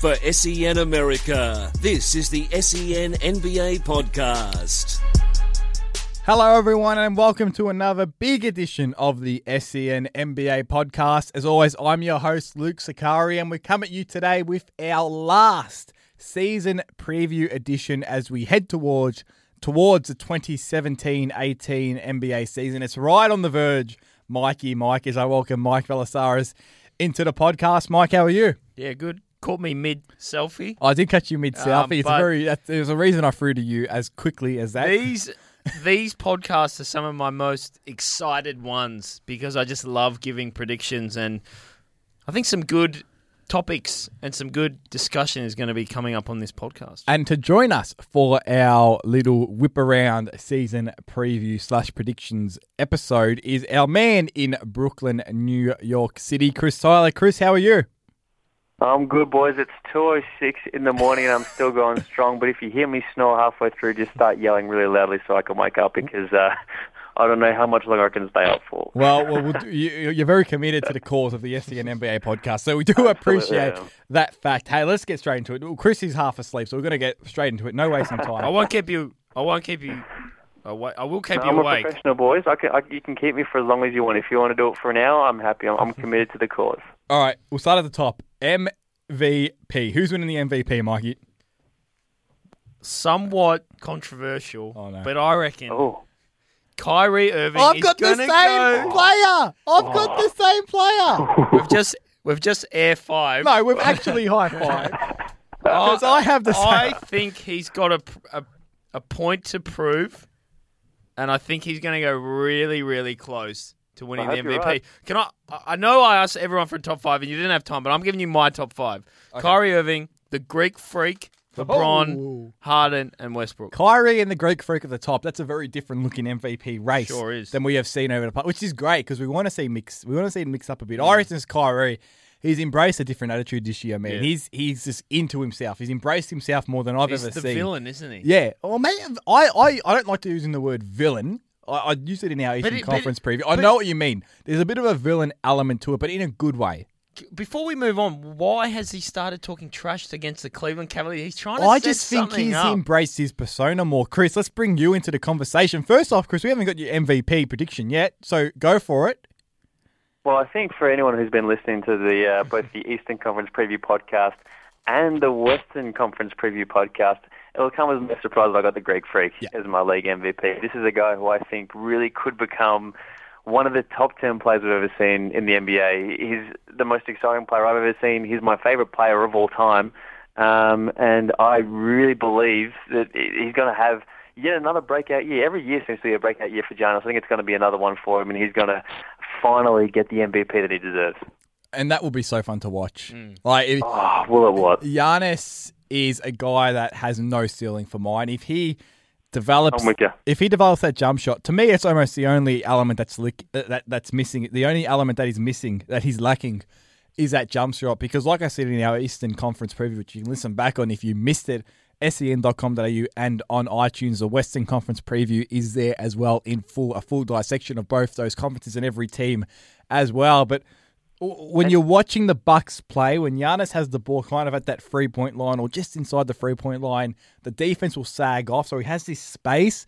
For SEN America, this is the SEN NBA podcast. Hello, everyone, and welcome to another big edition of the SEN NBA podcast. As always, I'm your host, Luke Sicari, and we come at you today with our last season preview edition as we head towards towards the 2017-18 NBA season. It's right on the verge, Mikey. Mike, as I welcome Mike Velisaris into the podcast. Mike, how are you? Yeah, good. Caught me mid selfie. I did catch you mid selfie. Um, it's very. There's a reason I threw to you as quickly as that. These these podcasts are some of my most excited ones because I just love giving predictions and I think some good topics and some good discussion is going to be coming up on this podcast. And to join us for our little whip around season preview slash predictions episode is our man in Brooklyn, New York City, Chris Tyler. Chris, how are you? I'm good, boys. It's 2.06 in the morning and I'm still going strong. But if you hear me snore halfway through, just start yelling really loudly so I can wake up because uh, I don't know how much longer I can stay up for. Well, well, we'll do, you, you're very committed to the cause of the SEN NBA podcast, so we do appreciate am. that fact. Hey, let's get straight into it. Well, Chris is half asleep, so we're going to get straight into it. No wasting time. I won't keep you. I won't keep you. Awake. I will keep I'm you a professional, boys. I can, I, you can keep me for as long as you want. If you want to do it for an hour, I'm happy. I'm, I'm committed to the cause. All right, we'll start at the top. MVP. Who's winning the MVP, Mikey? Somewhat controversial, Oh, no. but I reckon Oh, Kyrie Irving I've is got the going same go. player. I've got the oh. same player. We've just we've just air five. No, we've actually high five. Because I have the same. I think he's got a, a, a point to prove, and I think he's going to go really, really close to winning the MVP. right. Can I? I- I know I asked everyone for a top five, and you didn't have time, but I'm giving you my top five: Kyrie Irving, the Greek Freak, LeBron, Oh. Harden, and Westbrook. Kyrie and the Greek freak at the top. That's a very different looking MVP race Sure is. than we have seen over the past, which is great because we want to see mix. We want to see it mix up a bit. Mm. I reckon it's Kyrie. He's embraced a different attitude this year, man. Yeah. He's he's just into himself. He's embraced himself more than I've He's ever seen. He's the villain, isn't he? Yeah. Or maybe I, I I don't like to using the word villain. I, I used it in our Eastern it- Conference it- preview. I but- know what you mean. There's a bit of a villain element to it, but in a good way. Before we move on, why has he started talking trash against the Cleveland Cavaliers? He's trying to I set just think he's up. embraced his persona more. Chris, let's bring you into the conversation. First off, Chris, we haven't got your MVP prediction yet, so go for it. well, I think for anyone who's been listening to the uh, both the Eastern Conference preview podcast and the Western Conference preview podcast, it'll come as no surprise that I got the Greek Freak as my league MVP. This is a guy who I think really could become one of the top 10 players we've ever seen in the NBA. He's the most exciting player I've ever seen. He's my favorite player of all time. Um, and I really believe that he's going to have yet another breakout year. Every year seems to be a breakout year for Giannis. I think it's going to be another one for him, and he's going to finally get the MVP that he deserves. And that will be so fun to watch. Like, if, Oh, well, it was. Giannis is a guy that has no ceiling for mine. If he develops, I'm with you. if he develops that jump shot, to me, it's almost the only element that's lick, that that's missing. The only element that he's missing, that he's lacking, is that jump shot. Because, like I said in our Eastern Conference preview, which you can listen back on if you missed it, sen.com.au and on iTunes, the Western Conference preview is there as well in full a full dissection of both those conferences and every team as well. But when you're watching the Bucks play, when Giannis has the ball kind of at that three point line or just inside the three point line, the defense will sag off. So he has this space.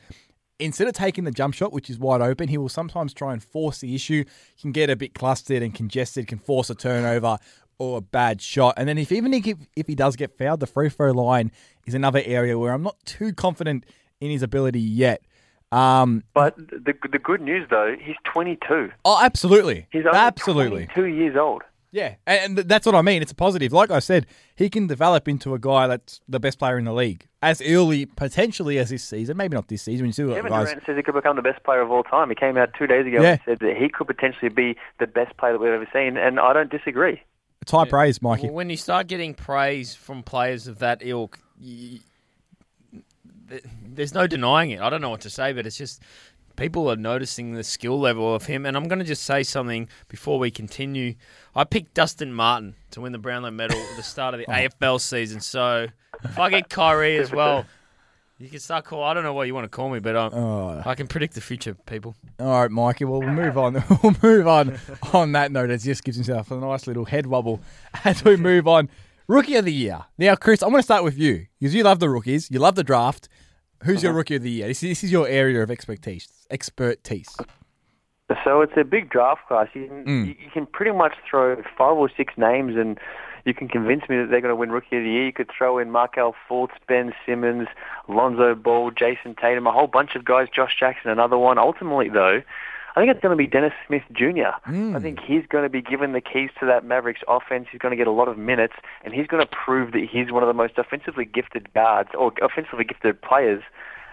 Instead of taking the jump shot, which is wide open, he will sometimes try and force the issue. He can get a bit clustered and congested, can force a turnover or a bad shot. And then if even if, if he does get fouled, the free throw line is another area where I'm not too confident in his ability yet. Um, But the the good news though, he's 22. oh, absolutely, He's only absolutely. 22 years old. Yeah, and, and that's what I mean. It's a positive. Like I said, he can develop into a guy that's the best player in the league as early, potentially, as this season. Maybe not this season. When you see what Kevin guys. Durant says he could become the best player of all time. He came out two days ago Yeah. and said that he could potentially be the best player that we've ever seen, and I don't disagree. It's high praise, Mikey. Well, when you start getting praise from players of that ilk, y th- there's no denying it. I don't know what to say, but it's just people are noticing the skill level of him. And I'm going to just say something before we continue. I picked Dustin Martin to win the Brownlow medal at the start of the AFL season. So if I get Kyrie as well, you can start call. I don't know what you want to call me, but um, Oh. I can predict the future, people. All right, Mikey. Well, we'll move on. we'll move on on that note. As just gives himself a nice little head wobble as we move on Rookie of the year. Now, Chris, I'm going to start with you because you love the rookies, you love the draft. Who's your rookie of the year? This is, this is your area of expertise. Expertise. So it's a big draft class. You can, Mm. you you can pretty much throw five or six names and you can convince me that they're going to win Rookie of the Year. You could throw in Markelle Fultz, Ben Simmons, Lonzo Ball, Jayson Tatum, a whole bunch of guys, Josh Jackson, another one. Ultimately, though, I think it's going to be Dennis Smith Jr. I think he's going to be given the keys to that Mavericks offense. He's going to get a lot of minutes, and he's going to prove that he's one of the most offensively gifted guards or offensively gifted players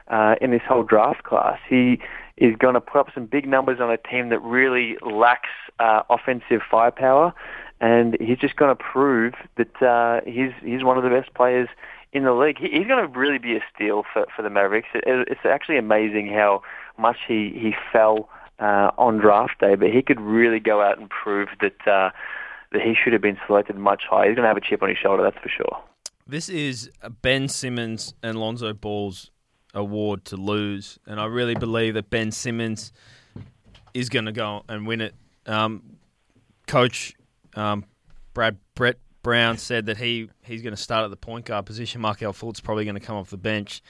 uh, in this whole draft class. He is going to put up some big numbers on a team that really lacks uh, offensive firepower, and he's just going to prove that uh, he's he's one of the best players in the league. He, he's going to really be a steal for, for the Mavericks. It, it's actually amazing how much he he fell uh, on draft day, but he could really go out and prove that uh, that he should have been selected much higher. He's going to have a chip on his shoulder, that's for sure. This is Ben Simmons and Lonzo Ball's award to lose, and I really believe that Ben Simmons is going to go and win it. Um, Coach um, Brad Brett Brown said that he, he's going to start at the point guard position. Markelle Fultz probably going to come off the bench.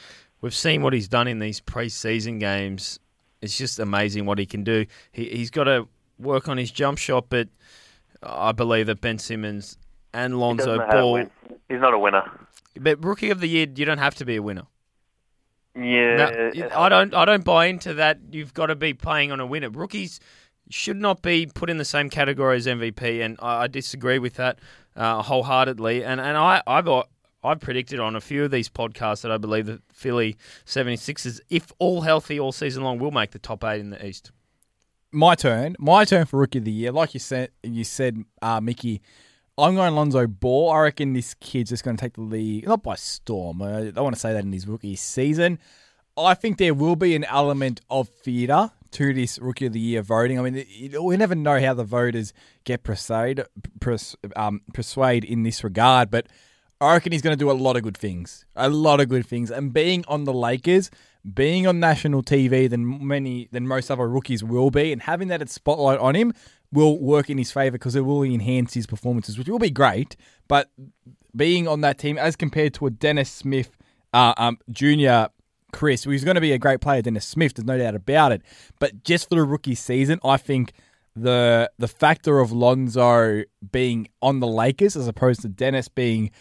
We've seen what he's done in these preseason games. It's just amazing what he can do. He, he's got to work on his jump shot, but I believe that Ben Simmons and Lonzo doesn't know how to Ball. He's not a winner. But rookie of the year, you don't have to be a winner. Yeah, No, I don't. I don't buy into that. You've got to be playing on a winner. Rookies should not be put in the same category as MVP, and I, I disagree with that uh, wholeheartedly. And and I I've I've predicted on a few of these podcasts that I believe that Philly 76ers, if all healthy all season long, will make the top eight in the East. my turn. My turn for rookie of the year. Like you said, you said, uh, Mickey. I'm going Lonzo Ball. I reckon this kid's just going to take the league not by storm. I don't want to say that in his rookie season. I think there will be an element of theatre to this rookie of the year voting. I mean, we never know how the voters get persuade, pers- um, persuade in this regard, but I reckon he's going to do a lot of good things. A lot of good things. And being on the Lakers, being on national TV than many than most other rookies will be, and having that spotlight on him will work in his favor because it will enhance his performances, which will be great. But being on that team as compared to a Dennis Smith uh, um, Junior Chris, who's going to be a great player, Dennis Smith, there's no doubt about it. But just for the rookie season, I think the the factor of Lonzo being on the Lakers as opposed to Dennis being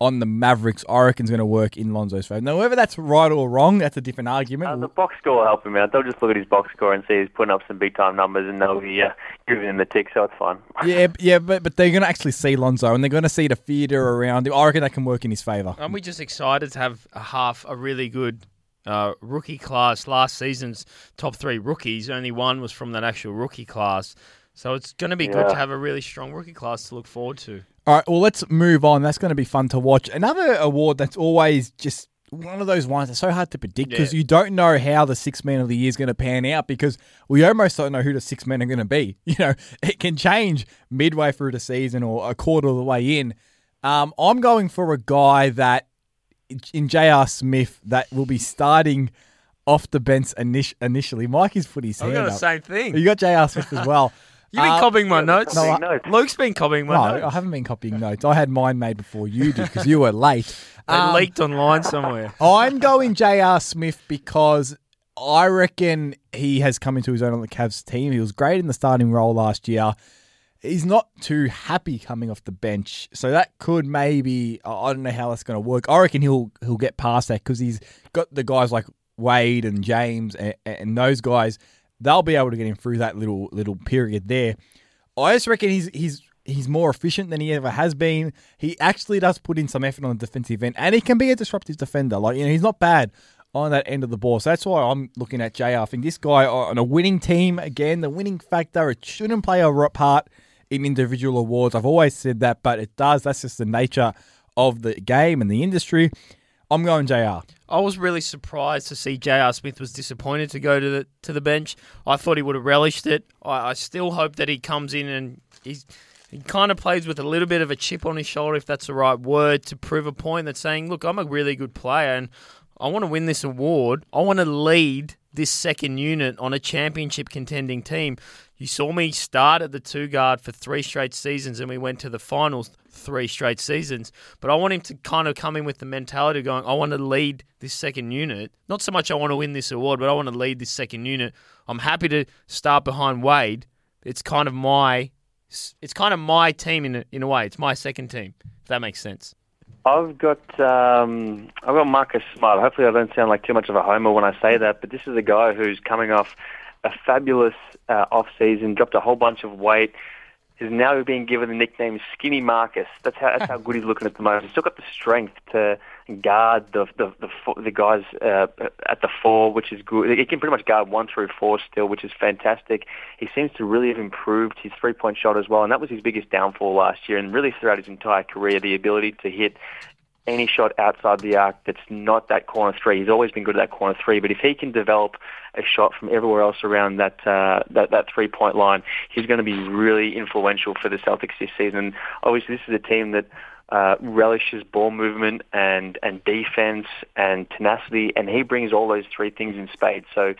on the Mavericks, I reckon is going to work in Lonzo's favor. Now, whether that's right or wrong, that's a different argument. Uh, the box score will help him out. They'll just look at his box score and see he's putting up some big time numbers, and they'll be uh, giving him the tick, so it's fine. yeah, yeah, but but they're going to actually see Lonzo and they're going to see the theatre around him. I reckon that can work in his favor. Aren't we just excited to have a half a really good uh, rookie class? Last season's top three rookies, only one was from that actual rookie class. So it's going to be good to have a really strong rookie class to look forward to. All right, well, let's move on. That's going to be fun to watch. Another award that's always just one of those ones that's so hard to predict because Yeah. you don't know how the six men of the year is going to pan out because we almost don't know who the six men are going to be. You know, it can change midway through the season or a quarter of the way in. Um, I'm going for a guy that in J.R. Smith that will be starting off the bench init- initially. Mikey's put his I've hand got the up. same thing. You got J.R. Smith as well. You've been Uh, copying my notes. no, I- notes. Luke's been copying my no, notes. I haven't been copying notes. I had mine made before you did because you were late. They Um, leaked online somewhere. I'm going J.R. Smith because I reckon he has come into his own on the Cavs team. He was great in the starting role last year. He's not too happy coming off the bench, so that could maybe I don't know how that's going to work. I reckon he'll he'll get past that because he's got the guys like Wade and James and, and those guys. They'll be able to get him through that little little period there. I just reckon he's he's he's more efficient than he ever has been. He actually does put in some effort on the defensive end, and he can be a disruptive defender. Like you know, he's not bad on that end of the ball. So that's why I'm looking at JR. I think this guy on a winning team again, the winning factor it shouldn't play a part in individual awards. I've always said that, but it does. That's just the nature of the game and the industry. I'm going JR. I was really surprised to see J.R. Smith was disappointed to go to the to the bench. I thought he would have relished it. I, I still hope that he comes in and he's he kind of plays with a little bit of a chip on his shoulder, if that's the right word, to prove a point that's saying, look, I'm a really good player and I want to win this award. I want to lead this second unit on a championship contending team. You saw me start at the two guard for three straight seasons, and we went to the finals three straight seasons. But I want him to kind of come in with the mentality of going, I want to lead this second unit. Not so much I want to win this award, but I want to lead this second unit. I'm happy to start behind Wade. It's kind of my, it's kind of my team in a, in a way. It's my second team. If that makes sense. I've got um, I've got Marcus Smart. Hopefully, I don't sound like too much of a homer when I say that, but this is a guy who's coming off a fabulous uh, off season, dropped a whole bunch of weight. Is now being given the nickname Skinny Marcus. That's how that's how good he's looking at the moment. He's still got the strength to guard the the the, the guys uh, at the four, which is good. He can pretty much guard one through four still, which is fantastic. He seems to really have improved his three point shot as well, and that was his biggest downfall last year, and really throughout his entire career, the ability to hit any shot outside the arc that's not that corner three. He's always been good at that corner three, but if he can develop a shot from everywhere else around that uh, that, that three point line, he's going to be really influential for the Celtics this season. Obviously, this is a team that uh, relishes ball movement and and defense and tenacity, and he brings all those three things in spades. So.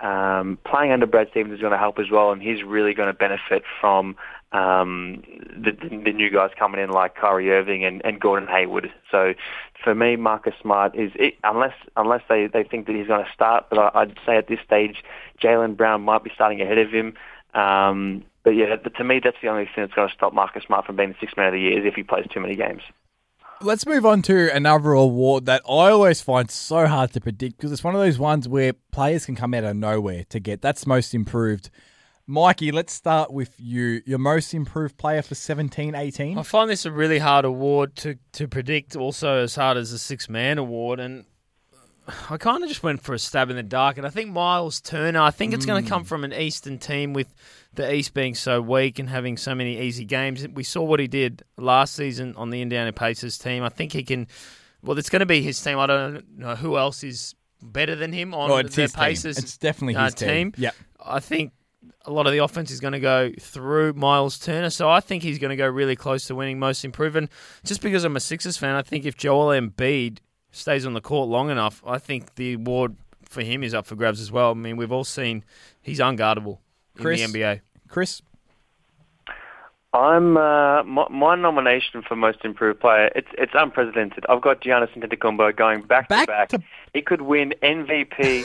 Um, playing under Brad Stevens is going to help as well, and he's really going to benefit from um, the, the new guys coming in like Kyrie Irving and, and Gordon Hayward. So for me, Marcus Smart is it, unless unless they, they think that he's going to start, but I, I'd say at this stage, Jaylen Brown might be starting ahead of him. Um, but yeah, to me, that's the only thing that's going to stop Marcus Smart from being the sixth man of the year is if he plays too many games. Let's move on to another award that I always find so hard to predict because it's one of those ones where players can come out of nowhere to get. That's most improved. Mikey, let's start with you. Your most improved player for 17 18? I find this a really hard award to, to predict, also as hard as the six man award. And I kind of just went for a stab in the dark. And I think Miles Turner, I think it's mm. going to come from an Eastern team with the East being so weak and having so many easy games. We saw what he did last season on the Indiana Pacers team. I think he can. Well, it's going to be his team. I don't know who else is better than him on oh, the Pacers. Team. It's definitely his uh, team. team. Yeah, I think a lot of the offense is going to go through Miles Turner. So I think he's going to go really close to winning most improved. And just because I'm a Sixers fan, I think if Joel Embiid stays on the court long enough, I think the award for him is up for grabs as well. I mean, we've all seen he's unguardable Chris, in the NBA. Chris? I'm uh, my, my, nomination for most improved player. It's it's unprecedented. I've got Giannis Antetokounmpo going back, back to back. To... He could win MVP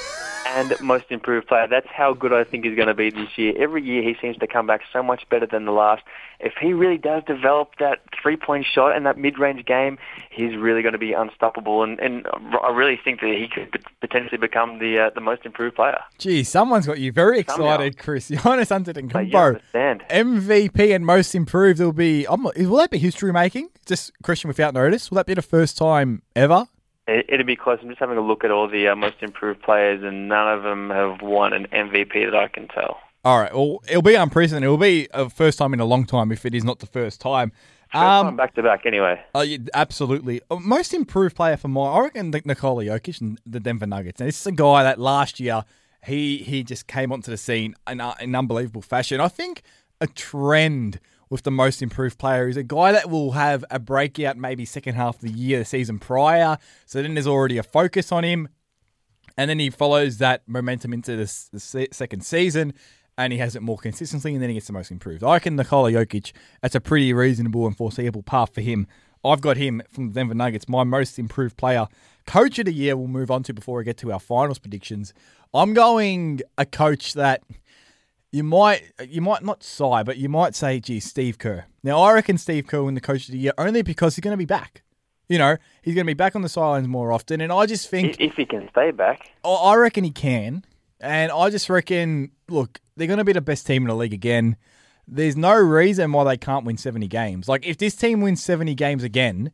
and most improved player. That's how good I think he's going to be this year. Every year he seems to come back so much better than the last. If he really does develop that three-point shot and that mid-range game, he's really going to be unstoppable. And, and I really think that he could potentially become the uh, the most improved player. Gee, someone's got you very excited, Somehow. Chris. Giannis Antetokounmpo, MVP and most improved. Will be. I'm, will that be history making? Just Christian without notice. Will that be the first time ever It'd be close. I'm just having a look at all the uh, most improved players, and none of them have won an MVP that I can tell. All right. Well, it'll be unprecedented. It'll be a first time in a long time if it is not the first time. First um, time back to back, anyway. Uh, yeah, absolutely. Uh, most improved player for my, I reckon, Nikola Jokic and the Denver Nuggets. And this is a guy that last year he he just came onto the scene in, uh, in unbelievable fashion. I think a trend with the most improved player. He's a guy that will have a breakout maybe second half of the year, the season prior. So then there's already a focus on him. And then he follows that momentum into the, the second season and he has it more consistently, and then he gets the most improved. I reckon Nikola Jokic, that's a pretty reasonable and foreseeable path for him. I've got him from the Denver Nuggets, my most improved player. Coach of the year, we'll move on to before we get to our finals predictions. I'm going a coach that you might you might not sigh, but you might say, "Gee, Steve Kerr." Now, I reckon Steve Kerr win the Coach of the Year only because he's going to be back. You know, he's going to be back on the sidelines more often, and I just think if he can stay back, I reckon he can. And I just reckon, look, they're going to be the best team in the league again. There's no reason why they can't win 70 games. Like, if this team wins 70 games again,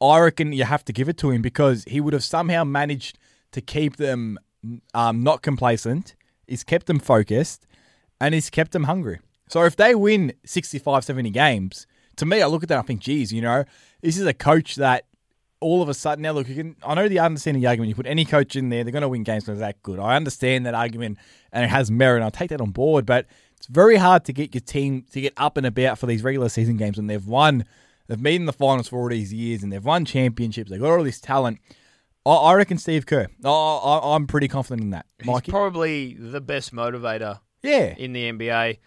I reckon you have to give it to him because he would have somehow managed to keep them um, not complacent. He's kept them focused and he's kept them hungry. So if they win 65, 70 games, to me, I look at that and I think, geez, you know, this is a coach that all of a sudden now look, you can I know the understanding the argument. You put any coach in there, they're going to win games because that good. I understand that argument and it has merit. and I'll take that on board, but it's very hard to get your team to get up and about for these regular season games when they've won. They've been in the finals for all these years and they've won championships. They've got all this talent. I, I reckon Steve Kerr. I, I, I'm pretty confident in that. He's Mikey? probably the best motivator yeah. in the NBA.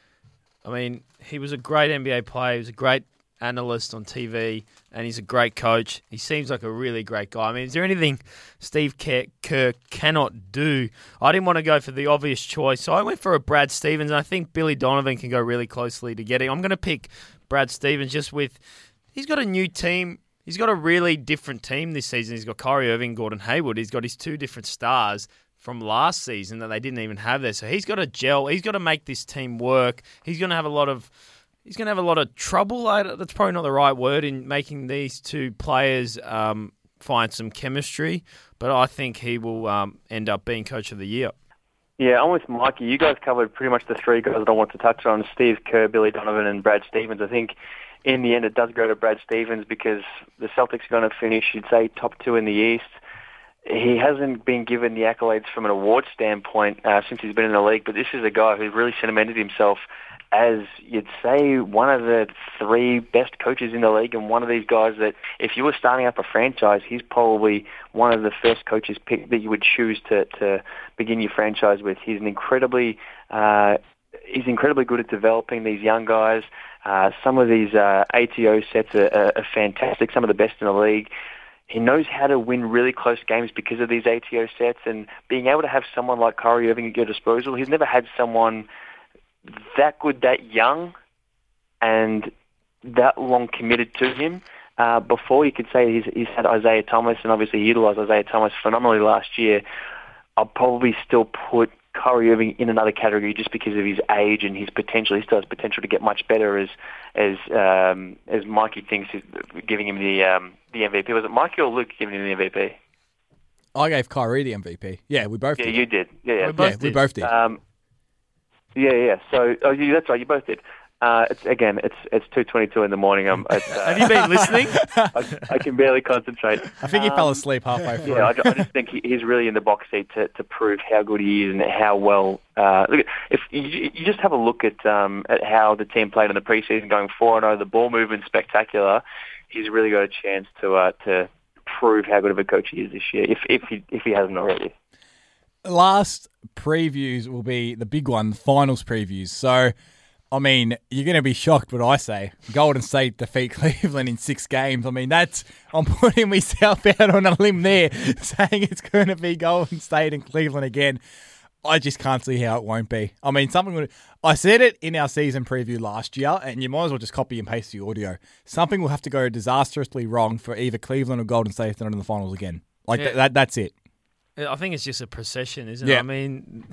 I mean, he was a great NBA player. He was a great analyst on TV, and he's a great coach. He seems like a really great guy. I mean, is there anything Steve Kerr, cannot do? I didn't want to go for the obvious choice, so I went for a Brad Stevens. And I think Billy Donovan can go really closely to getting. I'm going to pick Brad Stevens just with he's got a new team. He's got a really different team this season. He's got Kyrie Irving, Gordon Hayward. He's got his two different stars from last season that they didn't even have there. So he's got to gel. He's got to make this team work. He's going to have a lot of he's going to have a lot of trouble. That's probably not the right word in making these two players um, find some chemistry. But I think he will um, end up being coach of the year. Yeah, I'm with Mikey. You guys covered pretty much the three guys that I want to touch on: Steve Kerr, Billy Donovan, and Brad Stevens. I think in the end it does go to Brad Stevens because the Celtics are going to finish, you'd say, top two in the East. He hasn't been given the accolades from an award standpoint uh, since he's been in the league, but this is a guy who's really cemented himself as you'd say one of the three best coaches in the league and one of these guys that if you were starting up a franchise, he's probably one of the first coaches picked that you would choose to, to begin your franchise with. He's an incredibly uh, he's incredibly good at developing these young guys. Uh, some of these uh, ATO sets are, are, are fantastic, some of the best in the league. He knows how to win really close games because of these ATO sets and being able to have someone like Kyrie Irving at your disposal. He's never had someone that good, that young, and that long committed to him. Uh, before you could say he's, he's had Isaiah Thomas, and obviously he utilized Isaiah Thomas phenomenally last year. I'll probably still put Kyrie Irving in another category just because of his age and his potential. He still has potential to get much better as as um, as Mikey thinks is giving him the um, the MVP. Was it Mikey or Luke giving him the MVP? I gave Kyrie the MVP. Yeah, we both Yeah, did. you did. Yeah, yeah. We both yeah, we did. both did. Um, yeah, yeah. So, oh, you, that's right. You both did. Uh, it's again, it's it's two twenty-two in the morning. I'm, it's, uh, Have you been listening? I, I can barely concentrate. I think he fell Um, asleep halfway through. Yeah, I, I just think he, he's really in the box seat to, to prove how good he is and how well. Uh, look, if you, you just have a look at um, at how the team played in the preseason, going four and zero, the ball movement spectacular. He's really got a chance to uh, to prove how good of a coach he is this year, if if he if he hasn't already. last previews will be the big one, the finals previews. So, I mean, you're going to be shocked what I say. Golden State defeat Cleveland in six games. I mean, that's I'm putting myself out on a limb there, saying it's going to be Golden State and Cleveland again. I just can't see how it won't be. I mean, something would. I said it in our season preview last year, and you might as well just copy and paste the audio. Something will have to go disastrously wrong for either Cleveland or Golden State to not in the finals again. Like Yeah. th- that. That's it. I think it's just a procession, isn't Yeah. it? I mean,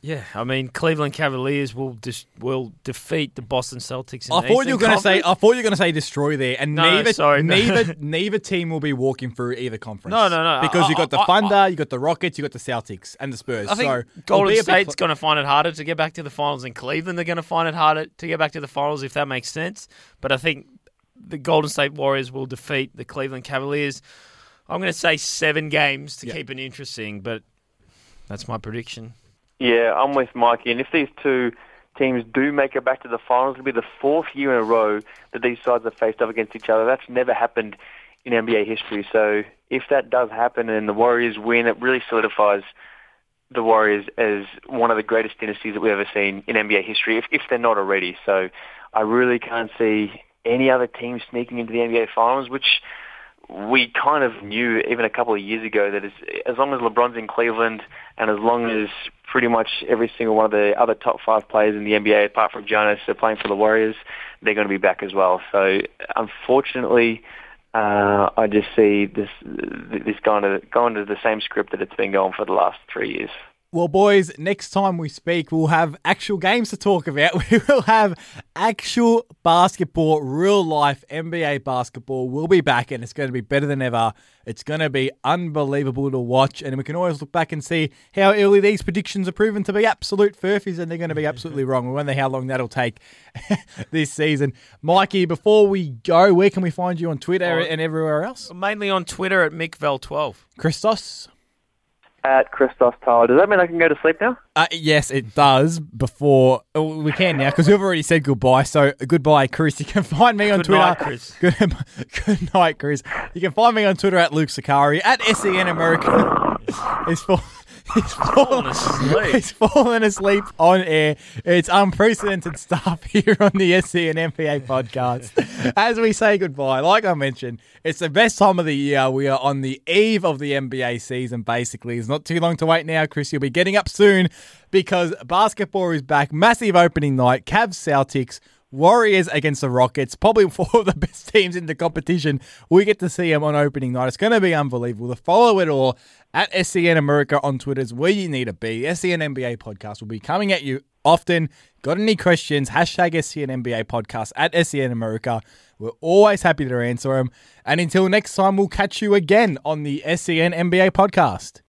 yeah. I mean, Cleveland Cavaliers will dis- will defeat the Boston Celtics. In I the thought you were going to say. I thought you were going to say destroy there, and No, neither sorry, no. neither neither team will be walking through either conference. No, no, no. Because I- you got the I- I- Thunder, you got the Rockets, you got the Celtics, and the Spurs. I think so Golden State's cl- going to find it harder to get back to the finals than Cleveland. They're going to find it harder to get back to the finals, if that makes sense. But I think the Golden State Warriors will defeat the Cleveland Cavaliers. I'm going to say seven games to Yeah. keep it interesting, but that's my prediction. Yeah, I'm with Mikey. And if these two teams do make it back to the finals, it'll be the fourth year in a row that these sides have faced off against each other. That's never happened in NBA history. So if that does happen and the Warriors win, it really solidifies the Warriors as one of the greatest dynasties that we've ever seen in NBA history, if, if they're not already. So I really can't see any other team sneaking into the NBA finals, which we kind of knew even a couple of years ago that as, as long as LeBron's in Cleveland and as long as pretty much every single one of the other top five players in the NBA, apart from Giannis, are playing for the Warriors, they're going to be back as well. So unfortunately, uh, I just see this this going to going to the same script that it's been going for the last three years. Well, boys, next time we speak, we'll have actual games to talk about. We will have actual basketball, real life NBA basketball. We'll be back, and it's going to be better than ever. It's going to be unbelievable to watch, and we can always look back and see how early these predictions are proven to be absolute furfies, and they're going to be absolutely wrong. We wonder how long that'll take this season. Mikey, before we go, where can we find you on Twitter Oh. and everywhere else? Mainly on Twitter at MickVel12. Christos? At Christos Tyler. Does that mean I can go to sleep now? Uh, yes, it does. Before oh, we can now because we've already said goodbye. So goodbye, Chris. You can find me on Good Twitter. night, Chris. Good, good night, Chris. You can find me on Twitter at Luke Sicari at SEN America. He's for. He's fallen, asleep. he's fallen asleep on air. It's unprecedented stuff here on the SEN NBA podcast. As we say goodbye, like I mentioned, it's the best time of the year. We are on the eve of the NBA season, basically. It's not too long to wait now, Chris. You'll be getting up soon because basketball is back. Massive opening night. Cavs, Celtics. Warriors against the Rockets, probably four of the best teams in the competition. We get to see them on opening night. It's going to be unbelievable. To follow it all at SEN America on Twitter is where you need to be. SEN NBA podcast will be coming at you often. Got any questions? Hashtag SEN NBA podcast at SEN America. We're always happy to answer them. And until next time, we'll catch you again on the SEN NBA podcast.